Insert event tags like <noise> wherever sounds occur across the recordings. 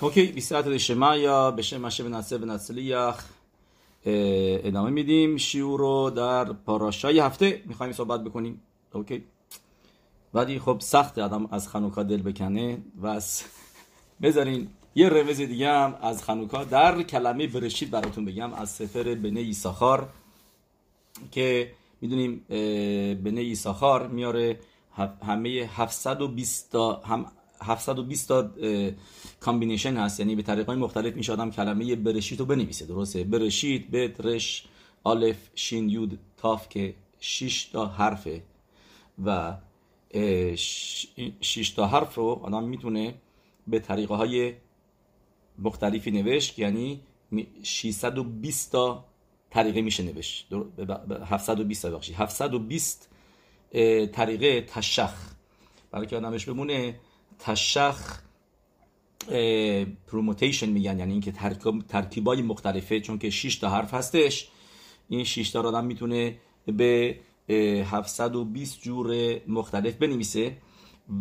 اوکی بیسرت شمایا به شم مشه بنصر بنصلیخ ادامه میدیم شیور رو در پاراشای هفته می‌خوایم صحبت بکنیم اوکی ولی خب سخت آدم از خنوکا دل بکنه و از بذارین یه رمز دیگه هم از خنوکا در کلمه برشید براتون بگم از سفر بنه ایساخار که می‌دونیم بنه ایساخار میاره همه 720 تا هم 720 تا combination هست. یعنی به طریق های مختلف میشه آدم کلمه בראשית رو بنویسه درسته؟ בראשית בית ריש אלף שין יוד תו که 6 تا حرفه. و 6 تا حرف رو آدم می‌تونه به طریقه های مختلفی نوشت یعنی 620 تا طریقه میشه نوشت. 720 تا بخشی 720 طریقه تشخ. برای که آدمش بمونه تشخ پروموتیشن میگن یعنی اینکه ترکیب ترکیبای مختلفه چون که 6 تا حرف هستش. این 6 تا آدم می‌تونه به 720 جور مختلف بنویسه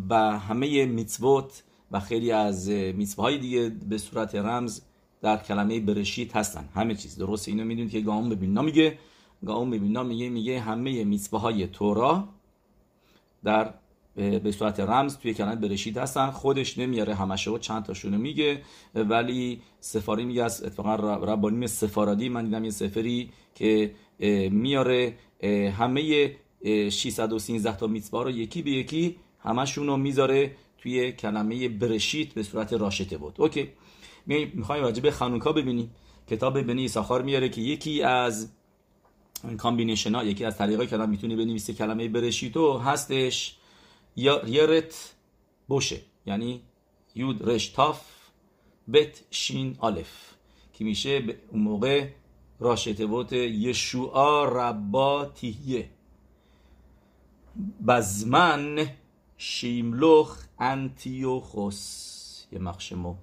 و همه میتوت و خیلی از میتوهای دیگه به صورت رمز در کلمه برشید هستن. همه چیز. درست اینو می‌دونید که گام ببینا میگه گام ببینا میگه میگه همه میتوهای تورا در به صورت رمز توی کلمه برشید هستن. خودش نمیاره همشه و چند تاشونو میگه ولی سفاری میگه از اتفاقا ربانیم سفارادی من دیدم یه سفری که میاره همه 613 تا میتوا رو یکی به یکی همشون می‌ذاره توی کلمه برشید به صورت راشته بود. اوکی. می‌خوایم راجع به خانوکا ببینیم. کتاب בני יששכר میاره که یکی از combination ها یکی از طریقای که می‌تونی بنویسه کلمه בראשית و هستش یا ירת בשא. یعنی יוד ריש תו בית שין אלף. که میشه اون موقع ראשי תיבות ישועה רבה תהיה בזמן שימלוך אנטיוכוס. یه مخشمو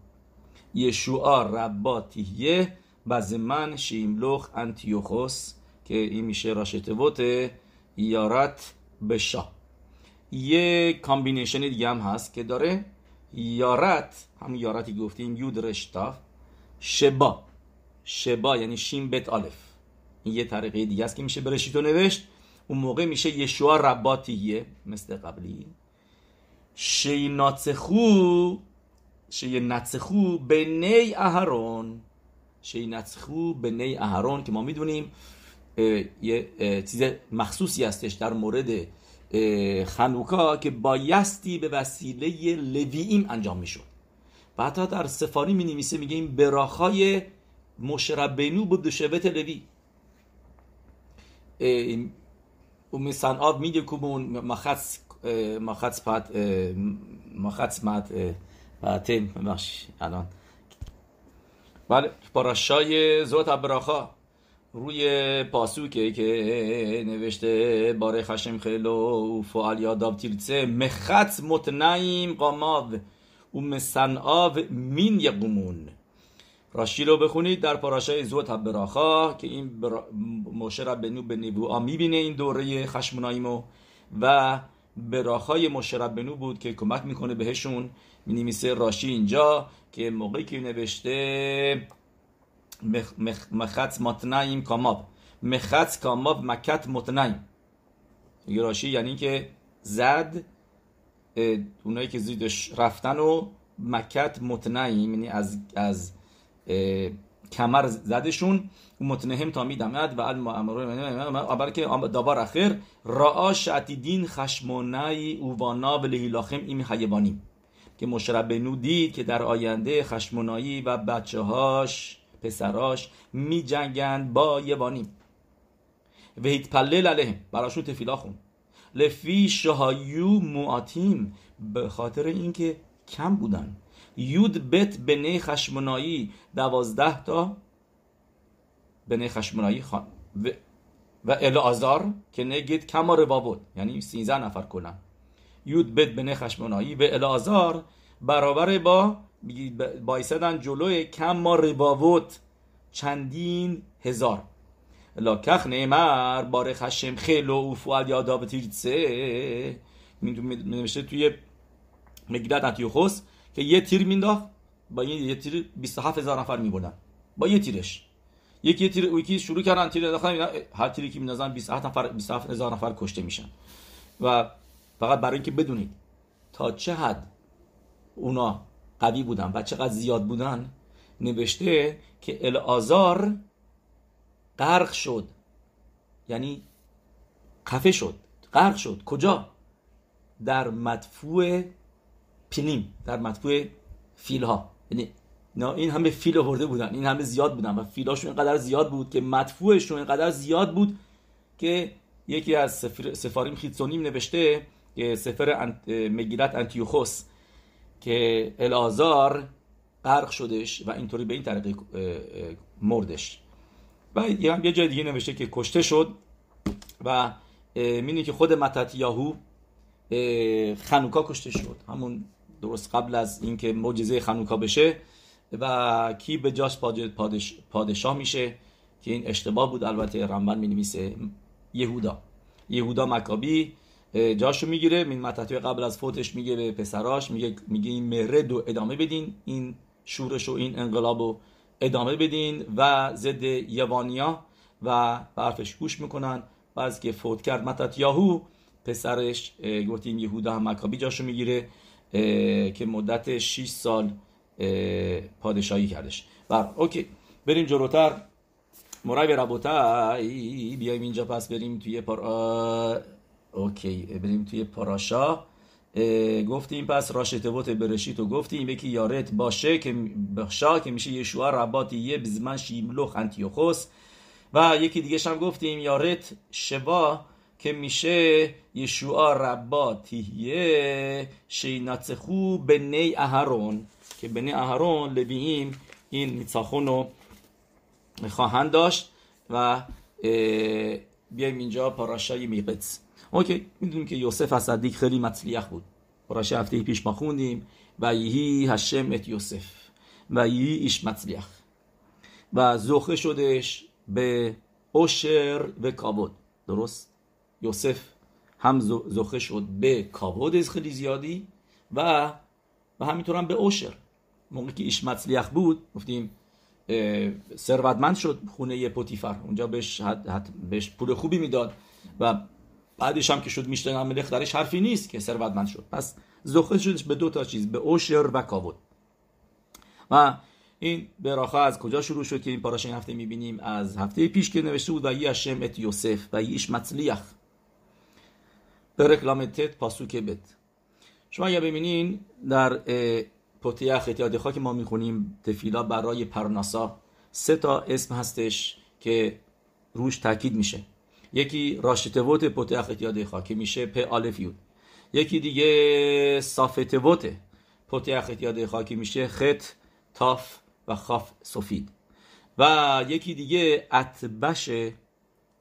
ישועה רבה תהיה בזמן שימלוך אנטיוכוס. که این میشه ראשי תיבות ירת בשא. یه combination دیگه هم هست که داره ירת همون ירת ی گفتیم יוד ריש תו שבא. שבא یعنی שין בית אלף. یه طریقه دیگه است که میشه בראשית و نوشت. اون موقع میشه ישועה רבה תהיה مثل قبلی. شیناتخو شیناتخو بنی اهرون. شیناتخو بنی اهرون که ما می‌دونیم یه چیز مخصوصی هستش در مورد خنوکا که بایستی به وسیله لوییم انجام می‌شد. و حتی در سفاری می نویسه میگه این براخای مشربینو بود شبت لوی. ام صنعاب میگه کمون مخص مخص پات مخص مات پاتم باش الان. بله پاراشای زوت براخا روی پاسوکه که نوشته باره خشم خیلو و فعال یاداب تیرتسه مخط متنعیم قاماو و مسنعاو مین یقومون. راشی رو بخونید در پاراشای زوت براخا که این برا... موشه ربنو به نبوعا می‌بینه این دوره خشموناییمو و براخای موشه ربنو بود که کمک می‌کنه بهشون. مینیمیسه راشی اینجا که موقعی که نوشته مخط متنعیم کاماب مخط کاماب مکت متنعیم راشی یعنی که زد اونایی که زیدش رفتن و مکت متنعیم یعنی از از کمر زدشون و متنهم تا میدمد و امر که دابار اخیر را شعتیدین خشمونای اووانا و لهیلاخم این حیوانی. که مشرب دید که در آینده خشمونایی و بچه هاش پسراش می جنگن با یوانی. و هیت پلل علیهم براشون تفیلا خون. لفی شهایو مواتیم به خاطر اینکه کم بودن. یود بت بنه خشمنایی دوازده تا بنه خشمنایی خان. و, و الازار که نگید کما ربابود یعنی سینزه نفر کنن یود بت بنه خشمنایی و الازار برابر با بایستدن جلوی کم ما رباوت. چندین هزار. لاکخ نیمر بار خشم خیل و اوفوال یادا به تیرتسه می نوشته توی مگیلت انتیوخوس که یه تیر مینداخت. با یه تیر 27 هزار نفر میبردن. با یه تیرش. یکی تیر یکی شروع کردن تیر داخل هر تیری که میندازن 27 نفر 27 هزار نفر کشته میشن. و فقط برای اینکه بدونید تا چه حد اونا قوی بودن و چقدر زیاد بودن نوشته که الازار غرق شد. یعنی خفه شد. غرق شد. کجا؟ در مدفوع پلیم در مدفوع فیل ها یعنی این همه فیل آورده بودن. این همه زیاد بودن و فیلاشون اینقدر زیاد بود که مدفوعشون اینقدر زیاد بود که یکی از سفاریم خیتسونیم نوشته که سفر مگیرت انتیوخوس. که الازار غرق شدش و اینطوری به این طریقه مردش. و یه جای دیگه نوشته که کشته شد و مینی که خود متتیاهو خنوکا کشته شد. همون درست قبل از اینکه معجزه خنوکا بشه و کی به جاش پادش پادشاه میشه که این اشتباه بود. البته رمبن می نویسه یهودا. یهودا مکابی جاشو می‌گیره این متتیاه قبل از فوتش میگه به پسراش میگه میگه این مرد و ادامه بدین این شورش و این انقلاب رو ادامه بدین و ضد یونانیا و به حرفش گوش می‌کنن. و که فوت کرد متتیاهو پسرش گفتیم یهودا هم مکابی جاشو می‌گیره که مدت 6 سال پادشاهی کردش. بر okay بریم جلوتر. מורי ורבותיי بیایم اینجا پس بریم توی פרשה okay بریم توی פרשה. گفتیم پس راشتبوت برشیت و گفتیم. یکی یارت باشه که بخشا که میشه یشوع رباتی یه بزمن شیملوخ انتیوخوس. و یکی دیگه هم گفتیم یارت شوا که میشه یشوع رباتیه شیناتسخو بنی اهرون. که بنی اهرون لبییم این نیتساخون رو خواهند داشت و بیایم اینجا پاراشای میقتس اوکی می‌دونیم که یوسف از صدیق خیلی مطلیخ بود. پاراشه هفته پیش ما خوندیم. و یهی هشم ات یوسف. و یهی ایش مطلیخ و زخه شدش به اوشر و کابود. درست؟ یوسف هم زخه شد به کابود از خیلی زیادی و و همینطور هم به اوشر. موقعی که ایش مطلیخ بود گفتیم ثروتمند شد خونه پوتیفر. اونجا بهش, بهش پول خوبی می‌داد و بعدش هم که شد میشتن ملخ درش حرفی نیست که ثروتمند شد. پس زخه شدش به دو تا چیز به اوشر و کابود و این براخا از کجا شروع شد که این پاراش این هفته می‌بینیم؟ از هفته پیش که نوشته بود و یه اشم ات یوسف و ایش مطلیخ. برک لامتت پاسوک بت. شما اگر ببینین در پوتیخ اتیاد که ما می‌خونیم تفیلا برای پرناسا. سه تا اسم هستش که روش تاکید میشه. یکی راشتوت پوتیخ اتیاد که میشه پ آلف یود. یکی دیگه صافتوت پوتیخ اتیاد که میشه خط تاف و خاف سفید. و یکی دیگه اتبش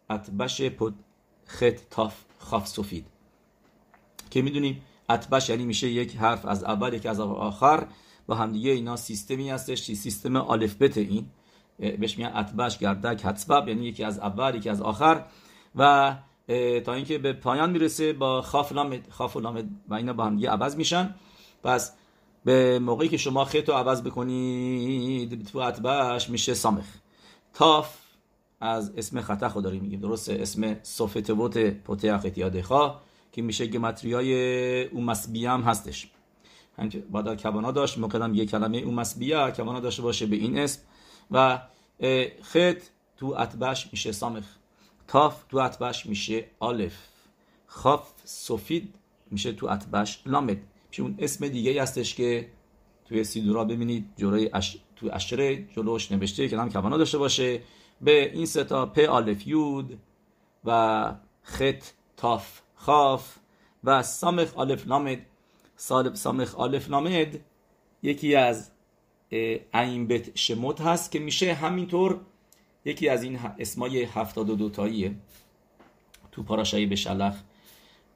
اتبش پد خط تاف خاف سفید. که می‌دونیم اتبش یعنی میشه یک حرف از اول یک از آخر و همدیگه اینا سیستمی هستش سیستم آلفبت این. بهش میگن اتبش گردک حتسبب یعنی یکی از اول یکی از آخر. و تا اینکه به پایان می‌رسه با خاف لامد خاف و لامد و اینا با همدیگه عوض میشن. پس به موقعی که شما خط رو عوض بکنید تو اتبش میشه سامخ. تاف از اسم خطا داریم میگیم. درسته؟ اسم صفتوت پوتیخ اتیاده خواه که میشه گمتریای او مسبیه هم هستش بعد کوانا داشت مقدم یک کلمه او مسبیه کوانا داشته باشه به این اسم. و خط تو اتبش میشه سامخ. تاف تو اتبش میشه آلف. خاف سفید میشه تو اتبش لامد. میشه اون اسم دیگه هستش که توی سیدورا ببینید جلوی اش... تو اشره جلوش نوشته که هم کوانا داشته باشه. به این ستا پ آلف یود و خط تاف خاف و سامخ آلف نامد سامخ آلف نامد یکی از این بیت شموت هست که میشه همینطور یکی از این اسمای هفتاد و دوتاییه تو پاراشایی به شلخ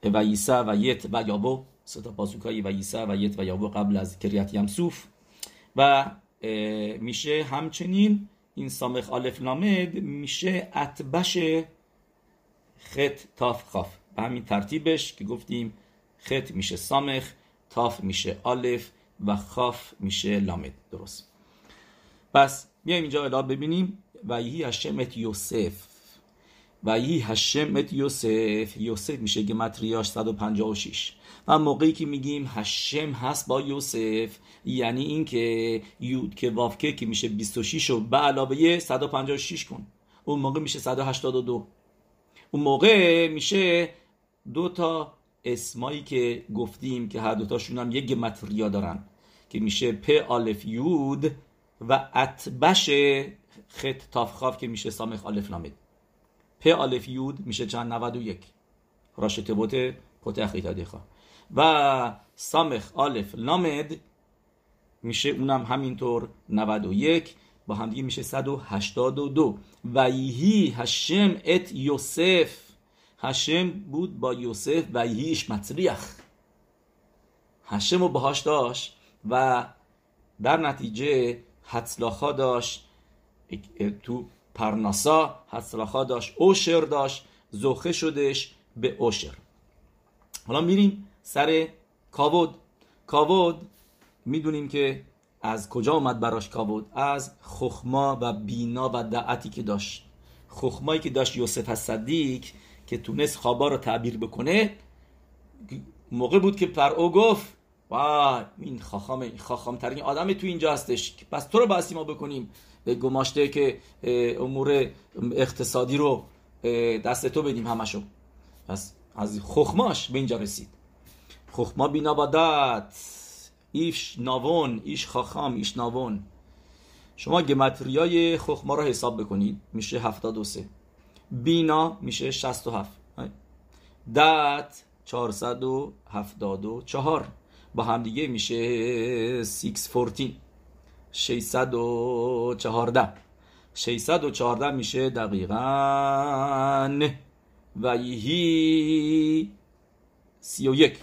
و یسا و یت و یابو ستا پاسوکایی و یسا و یت و یابو قبل از کریت یمسوف. و میشه همچنین این סמך אלף למד میشه אתב"ש חית תו כף به همین ترتیبش که گفتیم חית میشه סמך תו میشه אלף و כף میشه למד. درست. پس بیایم اینجا حالا ببینیم. ויהי השם את יוסף ויהי השם את יוסף یوسف میشه גימטריה ش 156 و موقعی که میگیم השם هست با یوسف یعنی اینکه יוד קי ואו קי که میشه 26 و به علاوه 156 کن اون موقع میشه 182 اون موقع میشه دو تا اسمایی که گفتیم که هر دوتاشون هم یک גימטריה دارن که میشه פא אלף יוד و אתב"ש חית תו כף که میشه סמך אלף למד פא אלף יוד میشه چند 91 ראשי תיבות پوته دیخوا. و سامخ آلف لامد میشه اونم همینطور 91 با همدیگه میشه 182 و یهی هشم ات یوسف. هشم بود با یوسف و یهیش مطریخ. هشم رو باهاش داشت و در نتیجه حتلاخا داشت تو پرناسا حتلاخا داشت اوشر داشت زخه شدش به اوشر حالا میریم سر کاود کاود می‌دونیم که از کجا اومد براش کاود از خخما و بینا و دعتی که داشت. خخمایی که داشت یوسف صدیق که تونست خوابا رو تعبیر بکنه موقع بود که او گفت و این خاخام خاخام ترین آدم تو اینجا هستش. پس تو رو بستی ما بکنیم. گماشته که امور اقتصادی رو دست تو بدیم همشو. پس از خخماش به اینجا رسید. خخما بینا بادت ایش ناون ایش خاخام ایش ناون. شما گمتریای خخما رو حساب بکنید. میشه 73 بینا میشه 67 دت 474 با همدیگه میشه 614 614 614 میشه دقیقا و یهی 31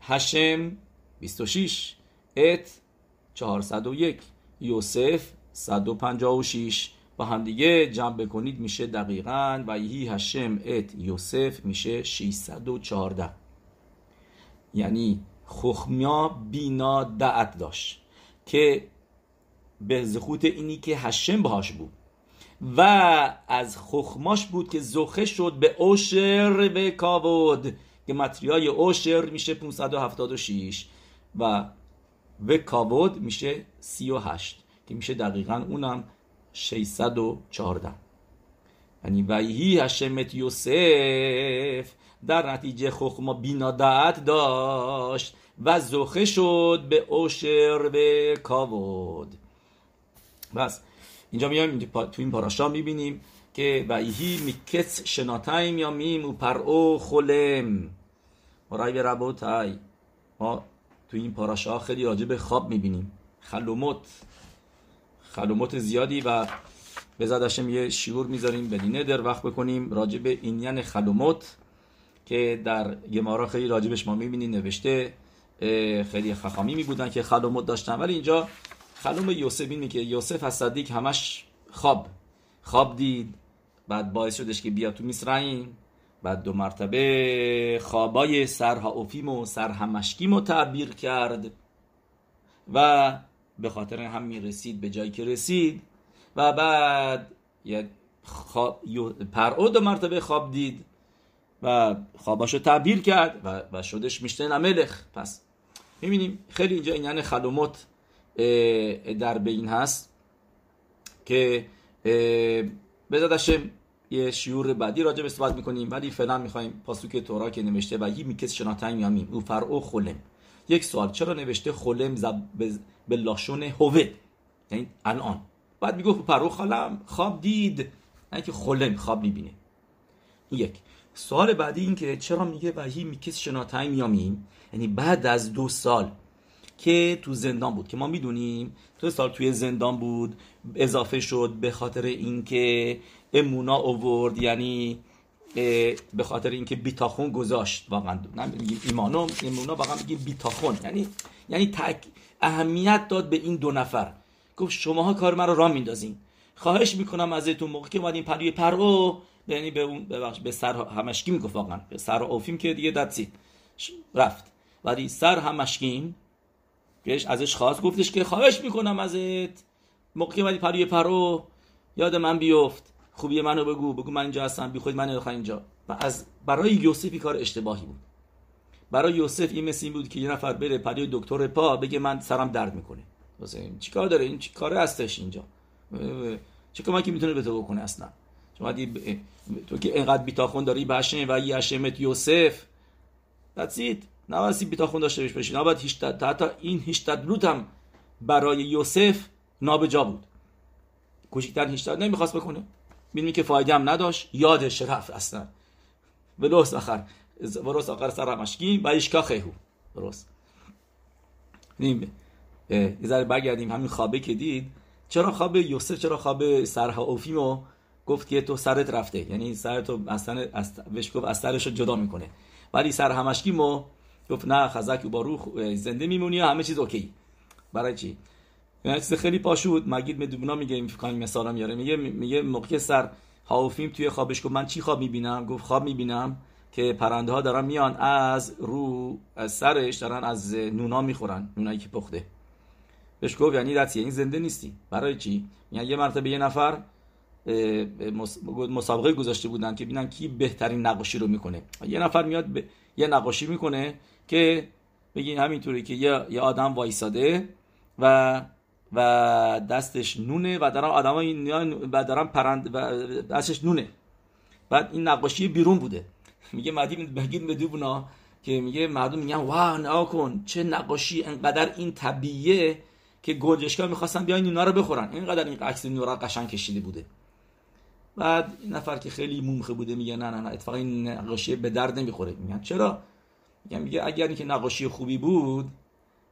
هشم 26 ات 401 یوسف 156 با هم دیگه جمع بکنید میشه دقیقا و یهی هشم. ات یوسف میشه 614 یعنی خخمیا بینا دعت داشت که به زخوت اینی که هشم باهاش بود. و از خخماش بود که زخه شد به اوشر به کاود که متریای اوشر میشه 576 و به کاود میشه 38 که میشه دقیقا اونم 614 یعنی ویهی هشمت یوسف در نتیجه خخما بینادت داشت و زخه شد به اوشر به کاود بس. اینجا میایم تو این پاراشا می‌بینیم که ویهی میکس شناتایم یا میم و پر او خلم. مرای به ربوتای ما تو این پاراشا خیلی راجع به خواب می‌بینیم. خلومت خلومت زیادی و به زدشم یه شیور می‌ذاریم بدینه در وقت بکنیم راجع به اینین خلومت که در گمارا خیلی راجبش ما می‌بینیم نوشته خیلی خخامی می بودن که خلومت داشتن. ولی اینجا خلوم یوسف اینه که یوسف از صدیق همش خواب خواب دید بعد باعث شدش که بیاد تو میسرائیم بعد دو مرتبه خوابای سرها اوفیم و سرها مشکیم رو تعبیر کرد و به خاطر هم می‌رسید به جایی که رسید و بعد یه خواب פרעה دو مرتبه خواب دید و خواباشو تعبیر کرد و, و شدش משנה למלך پس می‌بینیم خیلی اینجا עניין חלומות در بین هست که בעזרת השם یه שיעור بعدی راجع به صحبت می‌کنیم. ولی فعلا می‌خوایم פסוק תורה که نوشته ויהי מקץ שנתיים ימים ופרעה חולם. یک سوال چرا نوشته חולם زب به לשון הווה؟ یعنی الان. بعد میگه פרעה חלם خواب دید. نه که חולם خواب می‌بینه. یک. سوال بعدی این که چرا میگه ויהי מקץ שנתיים ימים یعنی بعد از دو سال که تو زندان بود که ما می‌دونیم دو سال توی زندان بود اضافه شد به خاطر اینکه אמונה آورد یعنی به خاطر اینکه ביטחון گذاشت. واقعا ایمانو امونا واقعا میگیم بیتاخون. یعنی یعنی تک اهمیت داد به این دو نفر. گفت شماها کار من رو را میندازین خواهش می‌کنم ازتون موقع که اومدین پروی پرو یعنی به اون ببخش به سر همشکی می‌گفت واقعا. به سر اوفیم که دیگه ددسی رفت. ولی سر همشکیم بهش ازش خواست گفتش که خواهش می‌کنم ازت. موقعی اومدی پروی پرو یاد من بیفت. خوبی منو بگو بگو من اینجا هستم بی خود من اینجا. و از برای یوسفی کار اشتباهی بود. برای یوسف این مثل این بود که یه نفر بره پروی دکتر پا بگه من سرم درد می‌کنه. چیکار داره؟ این چی کاره هستش اینجا؟ چه کمکی می‌تونه به تو بکنه اصلا؟ شما دی تو که اینقدر بیتاخون داری بشه و یشمت یوسف. دستید نباید بیتاخون داشته بشین نباید هیچ حتی این هیچ تدلوت هم برای یوسف نابجا بود. کوچکتر هیچ نمی‌خواست بکنه. بینیم که فایده هم نداشت. یادش رفت اصلا. ولوس آخر. ولوس آخر سر مشکی و ایشکا خیهو. درست. نیم. یه ذره برگردیم همین خوابه که دید. چرا خواب یوسف؟ چرا خواب سرها اوفیمو؟ گفت که تو سرت رفته. یعنی سرتو اصلا بهش گفت از سرش جدا می‌کنه. ولی سر همشکی مو گفت نه خزک و با روح زنده میمونی همه چیز اوکی. برای چی؟ یعنی چیز خیلی پاشود مگید مدوبنا میگه این فکر مثالا میاره میگه میگه موقع سر هاوفیم توی خوابش گفت من چی خواب می‌بینم؟ گفت خواب می‌بینم که پرنده ها دارن میان از رو از سرش دارن از نونا می‌خورن نونایی که پخته. بهش گفت یعنی دستی یعنی زنده نیستی. برای چی؟ یعنی یه مرتبه یه نفر مسابقه گذاشته بودن که ببینن کی بهترین نقاشی رو می‌کنه. یه نفر میاد. یه نقاشی می‌کنه که بگین همینطوری که یه, یه آدم وایساده و و دستش نونه و دارن آدمای و دارن پرند و دستش نونه. بعد این نقاشی بیرون بوده. میگه مدی بگید به دوبنا که میگه مردم میگن واه نگاه کن چه نقاشی انقدر این طبیعه که گنجشکا می‌خواستن بیاین اینا رو بخورن. اینقدر این عکس نورا قشنگ کشیده بوده. بعد این نفر که خیلی مومخه بوده میگه نه نه نه اتفاقا این نقاشی به درد نمی‌خوره. میگن چرا؟ میگن میگه اگر اینکه نقاشی خوبی بود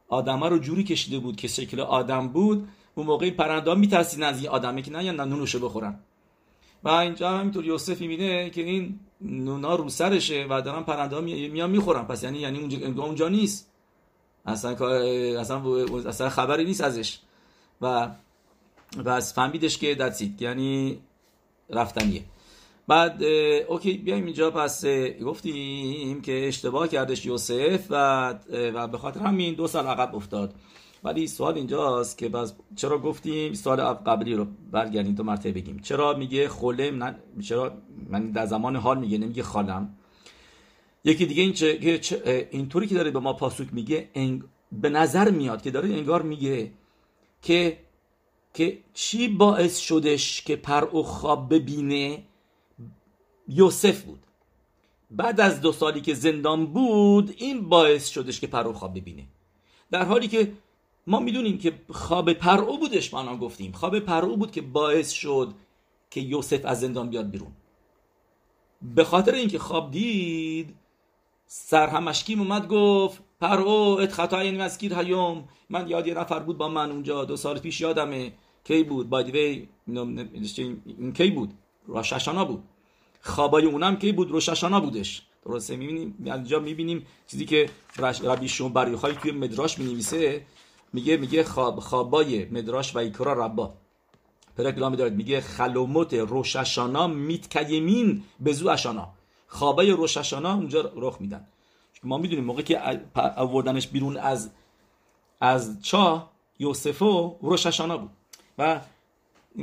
آدما رو جوری کشیده بود که شکل آدم بود اون موقع پرنده میترسیدن از این آدمه که نه یا نونشو بخورن. و اینجا همینطور یوسف می‌بینه که این نونا رو سرشه و دارن پرنده ها میان می‌خورن. پس یعنی یعنی اونجا, اونجا نیست. اصلا اصلا اصلا خبری نیست ازش. و بس فهمیدش که دتسید یعنی رفتنیه. بعد اوکی بیایم اینجا پس گفتیم که اشتباه کردش یوسف و و به خاطر همین دو سال عقب افتاد. ولی سوال اینجاست که باز چرا گفتیم؟ سوال قبلی رو برگردیم تو مرتبه بگیم. چرا میگه خولم نه چرا؟ من در زمان حال میگه نمیگه خالم. یکی دیگه این چه اینطوری که داره به ما پاسوک میگه به نظر میاد که داره انگار میگه که که چی باعث شدش که پر و خواب ببینه؟ یوسف بود. بعد از دو سالی که زندان بود این باعث شدش که پر و خواب ببینه. در حالی که ما می‌دونیم که خواب پرعو بودش ما گفتیم. خواب پرعو بود که باعث شد که یوسف از زندان بیاد بیرون. به خاطر اینکه خواب دید שר המשקים اومد گفت פרעה את חטאי מזכיר היום من یاد یه نفر بود با من اونجا. دو سال پیش یادمه. کی بود؟ by the way این کی بود؟ ראש השנה بود. خوابای اونم کی بود؟ ראש השנה بودش. درسته؟ می‌بینیم. اینجا می‌بینیم چیزی که ربی شیمعون بریوخای توی מדרש می‌نویسه. میگه میگه خواب خوابای מדרש ויקרא רבה. פרק ל دارد. میگه חלומות ראש השנה מתקיימין בזו השנה خوابای روششانا اونجا رخ میدن. ما می‌دونیم موقع که آوردنش بیرون از از چاه یوسفو روششانا بود. و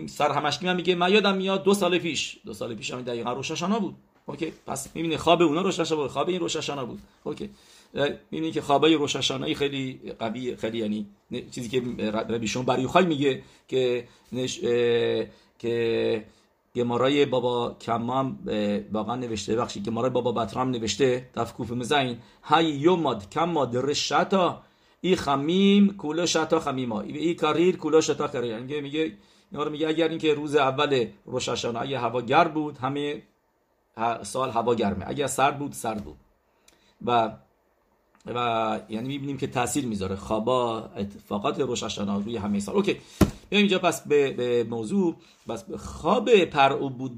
سر همشکی من میگه من یادم میاد دو سال پیش دو سال پیش هم دقیقا روششانا بود. اوکی پس می‌بینی خواب اونا روششانا بود خواب این روششانا بود. اوکی می‌بینی که خوابای روششانایی خیلی قوی خیلی یعنی چیزی که ربیشون بریوخای میگه که نش... که گمارای بابا کمام واقعا نوشته بخشی گمارای بابا بطرام نوشته دفکوف مزین های یوماد کماد رشتا ای خمیم کولا شتا خمیما ای کاریر کولا شتا کریر یعنی میگه میگه اگر اینکه روز اول روششانه اگه هوا گرم بود همه سال هوا گرمه اگر سرد بود سرد بود و و یعنی می‌بینیم که تاثیر می‌ذاره خوابا اتفاقات روششانا روی همه سال اوکی بیایم اینجا پس به, به موضوع بس به خواب پرعو بود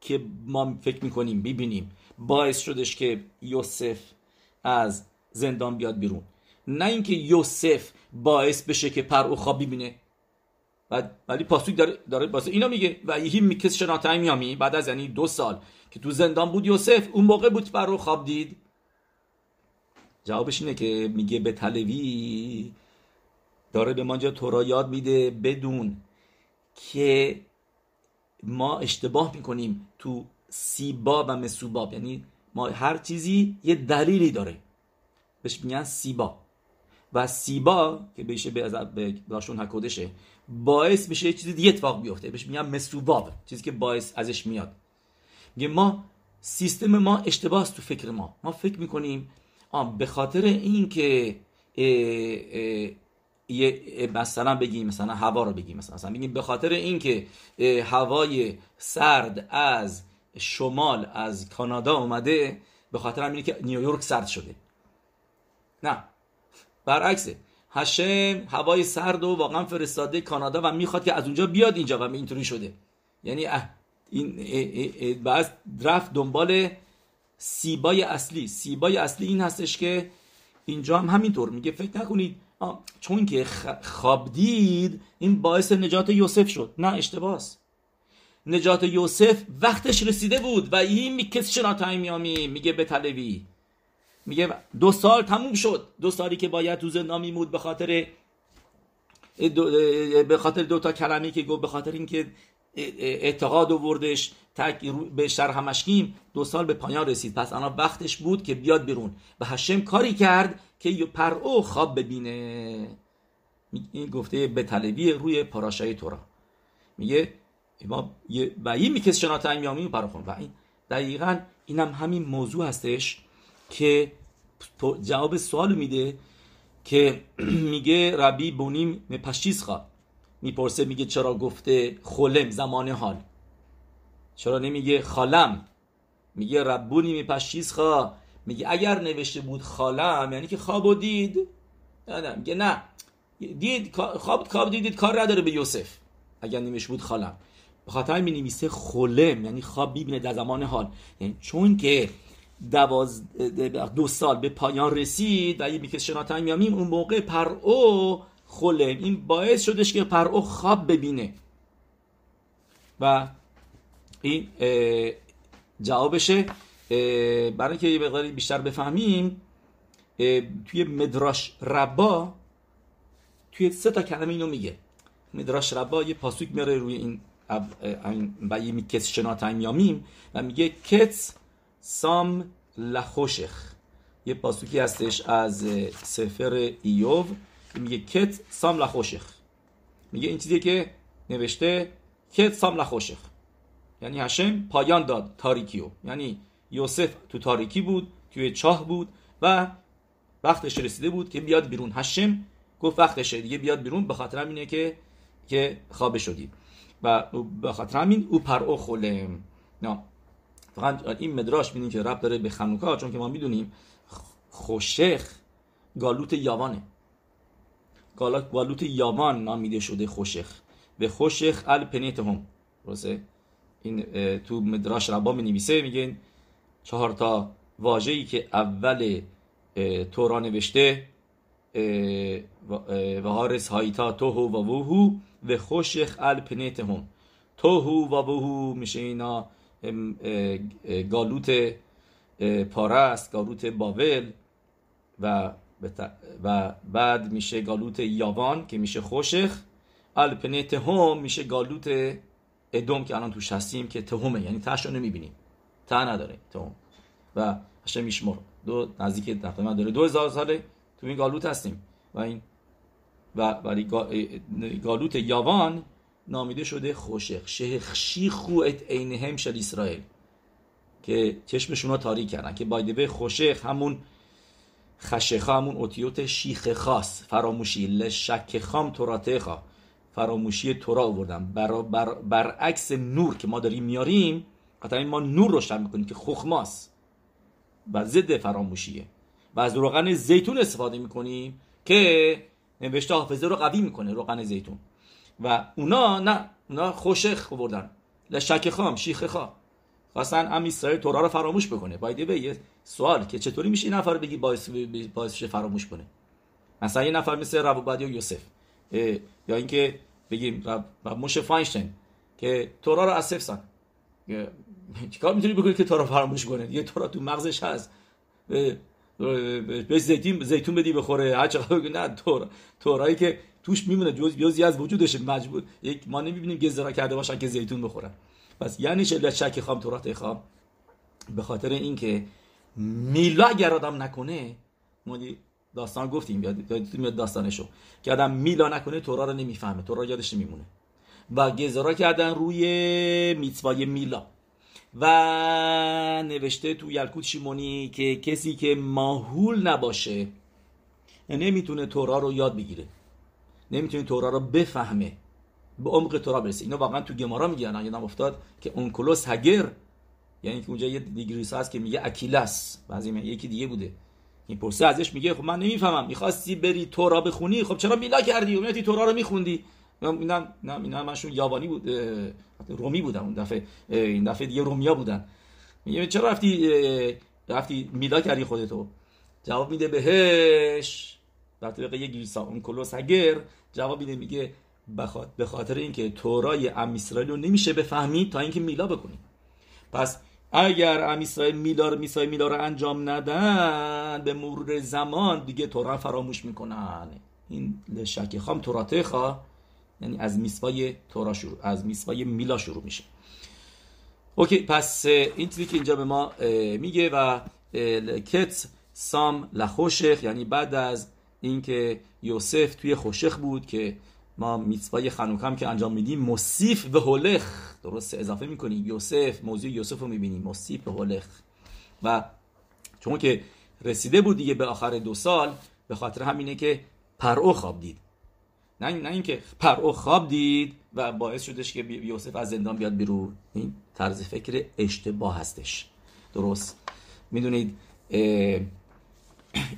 که ما فکر می‌کنیم ببینیم باعث شدش که یوسف از زندان بیاد بیرون. نه اینکه یوسف باعث بشه که پرعو خواب ببینه. ولی پاسوک داره داره باسه اینا میگه. و یهی میکس شناتای میامی. بعد از یعنی دو سال که تو زندان بود یوسف اون موقع بود پرعو خواب دید. جوابش اینه که میگه به تلوی داره به ما اینجا تورا یاد میده بدون که ما اشتباه می‌کنیم تو سیبا و مسوباب. یعنی ما هر چیزی یه دلیلی داره. بهش میگن سیبا. و سیبا که بهش به لاشون حکودشه باعث میشه یه چیزی دیگه اتفاق بیفته. بهش میگن مسوباب. چیزی که باعث ازش میاد. میگه ما سیستم ما اشتباه تو فکر ما. ما فکر می‌کنیم به خاطر این که یه مثلا بگیم مثلا هوا رو بگیم مثلا, مثلا بگیم به خاطر اینکه هوای سرد از شمال از کانادا اومده به خاطر همینه که نیویورک سرد شده. نه. برعکسه. هشم هوای سرد و واقعا فرستاده کانادا و می‌خواد که از اونجا بیاد اینجا و اینطوری شده. یعنی این بعض رفت دنبال سیبای اصلی. سیبای اصلی این هستش که اینجا هم همینطور میگه. فکر نکنید چون که خواب دید این باعث نجات یوسف شد نه اشتباس. نجات یوسف وقتش رسیده بود و این میکس شناتای میامی میگه به تلوی. میگه دو سال تموم شد. دو سالی که باید تو زندان میمود به خاطر دو به خاطر دو تا کلمه که گفت به خاطر اینکه اعتقاد وردش تک به شرح مشکیم دو سال به پایان رسید. پس الان وقتش بود که بیاد بیرون. و هشم کاری کرد که او خواب ببینه. این گفته به طلبی روی پاراشای تورا میگه ما و این میکس شنات میامی پراخون و این دقیقا اینم همین موضوع هستش که جواب سوال میده که <clears throat> میگه ربی بونیم پشیز خواه می‌پرسه میگه چرا گفته خلم زمان حال. چرا نمیگه خالم؟ میگه ربونی میپشیز خواه؟ میگه اگر نوشته بود خالم یعنی که خواب دید؟ نه میگه نه. دید خواب خواب دیدید کار نداره به یوسف. اگر نوشته بود خالم. به خاطر می نویسه خلم یعنی خواب ببینه در زمان حال. یعنی چون که دواز دو سال به پایان رسید و یه شناتن میامیم اون موقع پر او خلم این باعث شدش که پر او خواب ببینه. و این جوابشه. برای اینکه یه مقداری بیشتر بفهمیم توی مدراش ربا توی سه تا کلمه اینو میگه. مدراش ربا یه پاسوک میاره روی این و میکس شناتن یامیم و میگه کتس سام لخوشخ. یه پاسوکی هستش از سفر ایوب. میگه کت سام لخوشخ. میگه این چیزی که نوشته کت سام لخوشخ. یعنی هشم پایان داد تاریکیو. یعنی یوسف تو تاریکی بود توی چاه بود و وقتش رسیده بود که بیاد بیرون. هشم گفت وقتشه دیگه بیاد بیرون. به خاطر همینه که که خوابه شدی. و به خاطر همین او پر او خلم نه فقط این مدراش بینیم که رب داره به خنوکا چون که ما می‌دونیم خوشخ گالوت یاوانه. گالوت یاوان نامیده شده خوشخ. به خوشخ ال پنیت هم این تو مدراش ربا می نویسه میگه چهار تا واژه‌ای که اول تورا نوشته و هارس هایتا توهو و ووهو و خوشخ ال پنیت هم توهو و ووهو میشه اینا گالوت پارست گالوت باول و و بعد میشه گالوت یاوان که میشه خوشخ الپنه تهم میشه گالوت ادوم که الان توش هستیم که تهمه یعنی تاش رو نمی‌بینیم. تا نداره تهم و هشه میشمر دو نزدیک تقریبا داره. دو هزار ساله تو این گالوت هستیم. و این و ولی گالوت یاوان نامیده شده خوشخ شیخ شیخو ات عینهم شل اسرائیل. که چشمشون رو تاریک کردن. که بایدبه خوشخ همون خشخ همون اوتیوت شیخ خاص. فراموشی لشک خام توراتخا فراموشی تورا آوردن بر بر برعکس نور که ما داریم میاریم قطعا ما نور روشن می‌کنیم که خخماست. و ضد فراموشیه. و از روغن زیتون استفاده می‌کنیم که نوشته حافظه رو قوی می‌کنه روغن زیتون. و اونا نه اونا خوشخ بردن لشک خام شیخ خا خواستن هم اسرائیل تورا رو فراموش بکنه. بایده به یه سوال که چطوری میشه این نفر بگی باعث باعث فراموش کنه؟ مثلا یه نفر مثل رب و یوسف. یا اینکه بگیم رب موش فاینشتین که تورا رو از سفسن چیکار می‌تونی بکنی که تورا فراموش کنه؟ یه تورا تو مغزش هست. به زیتون زیتون بدی بخوره. هر چقدر نه تورا تورایی که توش میمونه. جز از وجودش مجبور یک ما نمی‌بینیم گزرا کرده باشن که زیتون بخورن پس یعنی چه؟ شک خام تورات خام به خاطر اینکه میلا اگر آدم نکنه داستان گفتیم یادتون میاد داستانشو. که آدم میلا نکنه تورا رو نمی‌فهمه. تورا یادش نمیمونه. و گزارا کردن روی میتوای میلا. و نوشته تو یلکوت شیمونی که کسی که ماهول نباشه نمی‌تونه تورا رو یاد بگیره. نمی‌تونه تورا رو بفهمه. به عمق تورا برسه. اینا واقعا تو گمارا میگن. یادم افتاد که اون کلوس هگر یعنی که اونجا یه دیگریس هست که میگه اکیلس. بعضی یکی دیگه بوده. این پرسه ازش میگه خب من نمی‌فهمم می‌خواستی بری تورا بخونی؟ خب چرا میلا کردی؟ و تورا رو میخوندی؟ اینا نه اینا منشون یابانی بود رومی بودن اون دفعه این دفعه دیگه رومیا بودن. میگه چرا رفتی رفتی میلا کردی خودتو؟ جواب میده بهش در طریق یه گیرسا اون کلوس اگر جواب میده میگه به خاطر اینکه تورای ام اسرائیل رو نمیشه بفهمی تا اینکه میلا بکنی. پس اگر ام اسرائیل میلا رو میسای میلا رو انجام ندن به مرور زمان دیگه تورا فراموش می‌کنن. این شکی خام تورا خواه یعنی از میسوای تورا شروع از میسوای میلا شروع میشه. اوکی پس این که اینجا به ما میگه و کت سام لخوشخ یعنی بعد از اینکه یوسف توی خوشخ بود که ما میتوای خنوکم که انجام میدیم مصیف و هولخ. درست اضافه می‌کنیم یوسف موضوع یوسف رو می‌بینیم مصیف و هولخ. و چون که رسیده بود دیگه به آخر دو سال به خاطر همینه که פרעה خواب دید. نه نه اینکه פרעה خواب دید و باعث شدش که یوسف از زندان بیاد بیرون. این طرز فکر اشتباه هستش. درست. می‌دونید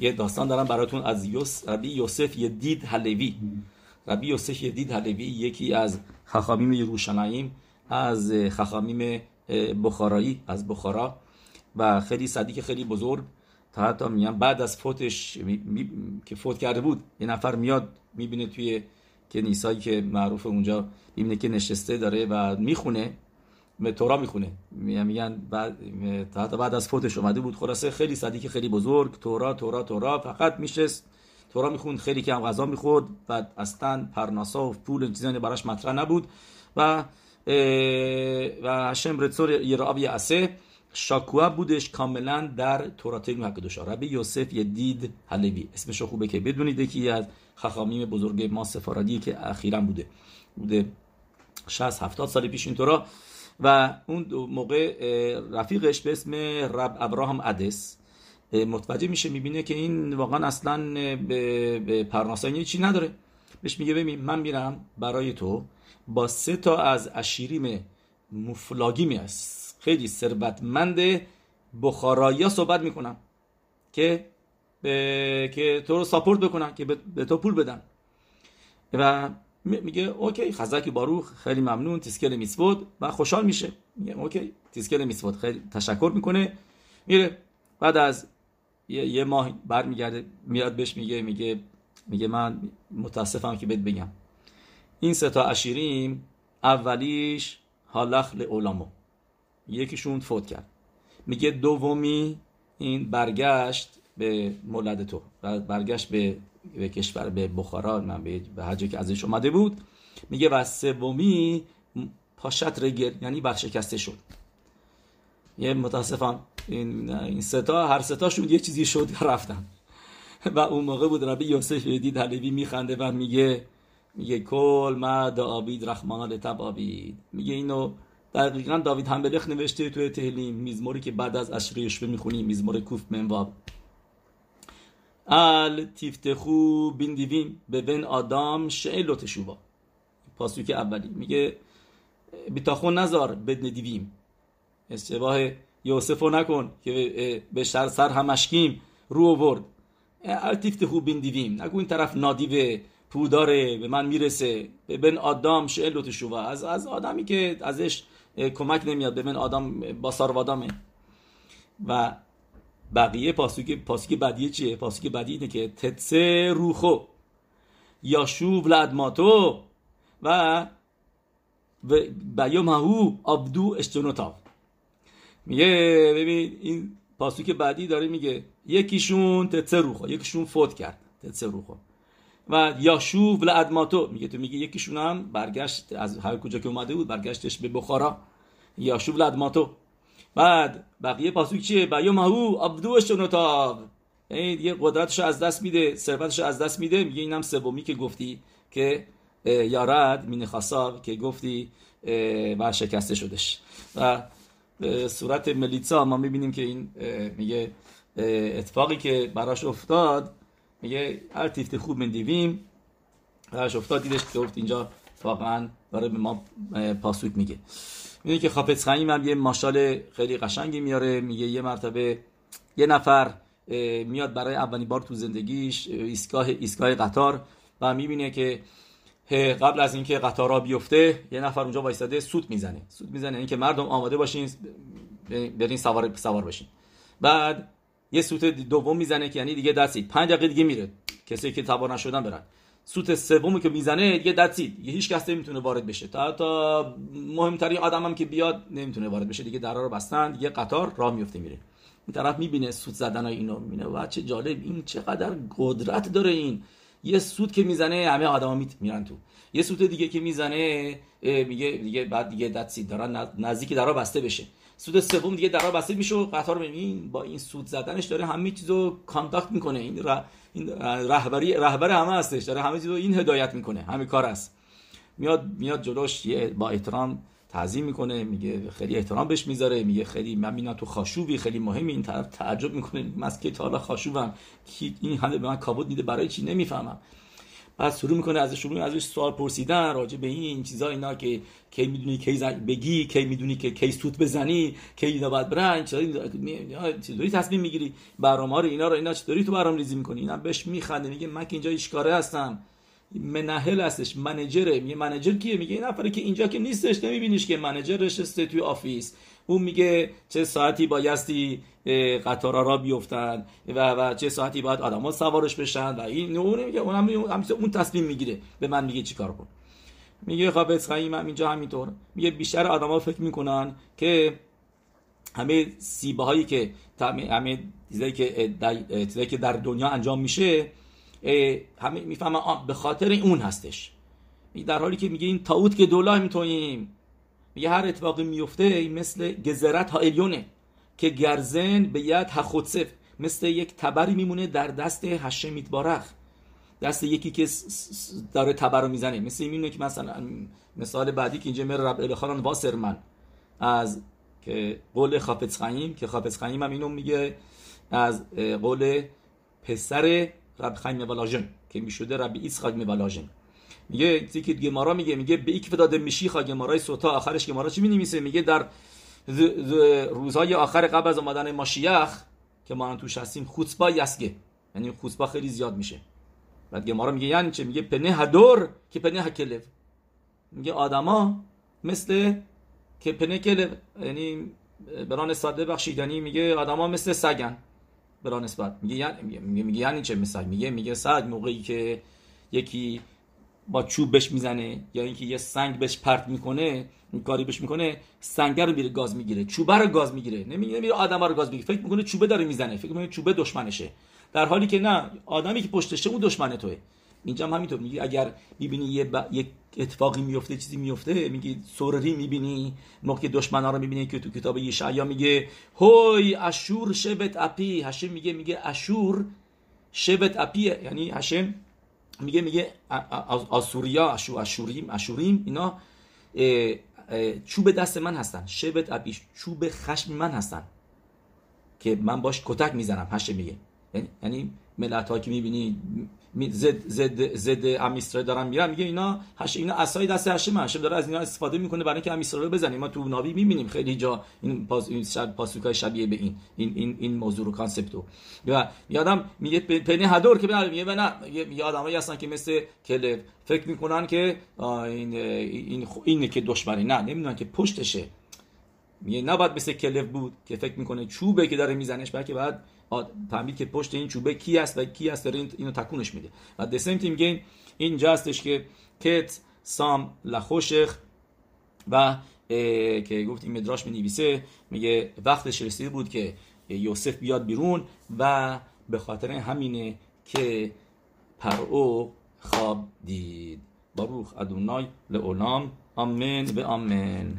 یه داستان دارم براتون. از یوس یوسف یدید حلوی. ربی یوسف یدید حلوی یکی از חכמים ירושלים از חכמים بخارایی از بخارا و خیلی صدیق خیلی بزرگ تا حتی میگم بعد از فوتش که فوت کرده بود یه نفر میاد می‌بینه توی کنیسایی که معروف اونجا می‌بینه که نشسته داره و می‌خونه تورا می‌خونه میگن بعد حتی بعد از فوتش اومده بود خلاصه خیلی صدیق خیلی بزرگ تورا تورا تورا فقط میشست تورا می‌خوند خیلی کم غذا می‌خورد و اصلا پرناسا و پول چیزانی براش مطرح نبود. و و هشم رتسور یرابی اسه شاکوه بودش کاملا در تورات مقدسه ربی یوسف دید حلوی اسمش خوبه که بدونید که از خخامیم بزرگ ما سفارادی که اخیرا بوده. بوده 60 70 سال پیش اینطورا. و اون موقع رفیقش به اسم رب ابراهام ادس متوجه میشه می‌بینه که این واقعا اصلا به, پرناسانی چی نداره. بهش میگه ببین من میرم برای تو با سه تا از עשירים מופלגים یعنی خیلی ثروتمند بخارایی صحبت می‌کنم که به... که تو رو support بکنن که به تو پول بدن. و میگه OK חזק ברוך خیلی ممنون תזכה למצוות و خوشحال میشه. میگه OK תזכה למצוות خیلی تشکر می‌کنه. میره بعد از یه, یه ماه برمیگرده میاد بهش میگه میگه میگه من متاسفم که بهت بگم. این سه تا اشیریم اولیش حالخ لعلامو یکیشون فوت کرد. میگه دومی این برگشت به مولد تو برگشت به به کشور به بخارا من به, به هر که ازش اومده بود. میگه و سومی پاشت رگر یعنی برشکسته شد. یه متاسفم. این این ستا هر ستاشون یه چیزی شد رفتن. و اون موقع بود ربی یوسف دید حلوی میخنده و میگه میگه کل ما آبید رحمان تبابید میگه اینو دقیقا داوید همبلخ نوشته توی تهلیم میزموری که بعد از اشریش می‌خونیم میزمور کوف منواب. ال تیفتخو بین دیویم به بین آدم شعل تشوبا. پاسوک اولی. میگه بیتاخون نزار بدن دیویم. اشتباه یوسف رو نکن که به سر سر همشکیم رو آورد. ال تیفتخو بین دیویم نگو این طرف نادیوه پوداره به من می‌رسه. به بین آدم شعل و از, از آدمی که ازش کمک نمیاد به بین آدم با ساروادامه و بقیه پاسوک پاسوک بعدی چیه؟ پاسوک بعدی اینه که تتسه روخو. یا شوب لدماتو و بیام هاو آبدو اشتونوتاو میگه ببین این پاسوک بعدی داره میگه یکیشون تتسه روخو یکیشون فوت کرد تتسه روخو و یاشوب لادماتو میگه تو میگه یکیشون هم برگشت از هر کجا که اومده بود برگشتش به بخارا. یاشوب لادماتو بعد بقیه پاسوک چیه؟ بیوم هو عبدو شنوتاب یعنی یه قدرتش از دست میده ثروتش از دست میده. میگه اینم سومی که گفتی که یارد مین خاصاب که گفتی و شکسته شدش. و صورت ملیتسا ما می‌بینیم که این میگه اتفاقی که براش افتاد میگه هر تیفت خوب من دیویم براش افتاد دیدش گفت اینجا واقعا برای به ما پاسوک میگه میگه که خافت خیم هم یه ماشال خیلی قشنگی میاره میگه یه مرتبه یه نفر میاد برای اولین بار تو زندگیش ایستگاه ایستگاه قطار و می‌بینه که قبل از اینکه قطارا بیفته یه نفر اونجا وایساده سوت می‌زنه. سوت می‌زنه یعنی که مردم آماده باشین برین سوار سوار بشین. بعد یه سوت دوم می‌زنه که یعنی دیگه دستید پنج دقیقه دیگه میره. کسی که تبار نشدن برن. سوت سومی که می‌زنه دیگه دستید یه هیچ کس نمی‌تونه وارد بشه. تا تا مهمترین آدمم که بیاد نمی‌تونه وارد بشه. دیگه درا رو بستن دیگه قطار راه میفته میره. این طرف می‌بینه سوت زدن اینو می‌بینه. و چه جالب. این چقدر قدرت داره این. یه سود که می‌زنه همه آدما میرن تو. یه سوت دیگه که می‌زنه میگه دیگه بعد دیگه دستی دارن نزدیک درا بسته بشه. سود سوم دیگه درا بسته میشه و قطار ببین با این سود زدنش داره همه چیزو کانتاکت می‌کنه. این, این رهبری رهبر همه هستش داره همه چیزو این هدایت می‌کنه. همه کار است میاد میاد جلوش با احترام تعظیم می‌کنه میگه خیلی احترام بهش می‌ذاره میگه خیلی من مینا تو خاشوبی خیلی مهمی این طرف تعجب می‌کنه مسکه تا حالا خاشوبم. این همه به من کابوت میده برای چی نمی‌فهمم. بعد شروع می‌کنه ازش شروع ازش سوال پرسیدن راجع به این چیزا اینا که کی می‌دونی کی بگی کی می‌دونی که کی سوت بزنی کی اینا بعد برن چطوری تصمیم می‌گیری؟ برنامه رو اینا رو اینا چطوری تو برنامه ریزی می‌کنی؟ اینا بهش میخنده میگه من که اینجا ایشکاره هستم. منهل هستش. منجره میگه منجر کیه؟ میگه این نفری که اینجا که نیستش نمیبینیش که منجر نشسته توی آفیس. اون میگه چه ساعتی بایستی قطارا را بیفتن و, و چه ساعتی باید آدما سوارش بشن و این اون میگه اون هم اون تصمیم می‌گیره. به من میگه چیکار کن. میگه خب خیم هم اینجا همینطور. میگه بیشتر آدما فکر می‌کنن که همه سیبه هایی که همه که در دنیا انجام میشه همه می‌فهمن به خاطر اون هستش. در حالی که میگه این تاوت که دولا می‌تونیم. میگه هر اتفاقی میفته مثل گزرت ها الیونه که گرزن به ید هخوتسف مثل یک تبری میمونه در دست هشه میتبارخ دست یکی که داره تبر رو می‌زنه. مثل این که مثلا مثال بعدی که اینجا میره رب الخانان واسرمن. از که قول خیم که خافت خیم هم اینو میگه. از قول پسر رب خیم ولاژن که می‌شده رب ایسخاک موالاژن میگه که گمارا میگه میگه به یک داده میشیخا گمارای سوتا آخرش گمارا چی می‌نویسه؟ میگه در روزهای آخر قبل از آمدن ماشیخ که ما توش هستیم خوتبا یسگه یعنی خوتبا خیلی زیاد میشه. بعد گمارا میگه یعنی چه میگه پنه هدور که پنه هکلف. میگه آدما مثل که پنه کلف. یعنی بران ساده بخشید. یعنی میگه آدما مثل سگن. بران نسبت. میگه یعنی میگه, میگه یعنی چه مثل میگه میگه سگ موقعی که یکی با چوب بهش می‌زنه یا اینکه یه سنگ بهش پرت می‌کنه این کاری بهش می‌کنه سنگ رو میره گاز می‌گیره چوبه رو گاز می‌گیره. نمیگه میره آدم رو گاز می‌گیره. فکر می‌کنه چوبه داره می‌زنه فکر می‌کنه چوبه دشمنشه. در حالی که نه آدمی که پشتشه اون دشمن توه. اینجا هم همینطور میگه اگر می‌بینی یه ب... یک اتفاقی میفته چیزی میفته میگی سورری می‌بینی موقع دشمنا رو می‌بینی که تو کتاب یشعیا میگه هوی اشور شبت اپی هشم میگه میگه اشور شبت اپی یعنی هشم میگه میگه آسوریا اشو اشوریم اشوریم اینا چوب دست من هستن شبت ابیش چوب خشم من هستن که من باش کتک می‌زنم هشه میگه یعنی, یعنی ملت ها که می‌بینی زد زد زد עם ישראל دارن میرن. میگه اینا هش اینا عصای دست השם השם داره از اینا استفاده می‌کنه برای اینکه עם ישראל رو بزنیم. ما تو נביא می‌بینیم. خیلی جا این پاس این פסוק ای شبیه به این. این این این موضوع رو concept و یا یادم میگه פני הדור که میگه نه میگه آدمایی هستن که مثل כלב فکر می‌کنن که این این اینه که دشمنی نه نمی‌دونن که پشتشه. میگه نباید مثل כלב بود که فکر می‌کنه چوبه که داره میزنش بلکه بعد فهمید که پشت این چوبه کی است و کی است داره اینو تکونش میده. و دسم تیم میگه اینجا هستش که קץ שם לחושך و که گفت این מדרש می نویسه میگه وقتش رسیده بود که یوسف بیاد بیرون و به خاطر همینه که פרעה خواب دید. ברוך אדוני לעולם אמן ואמן.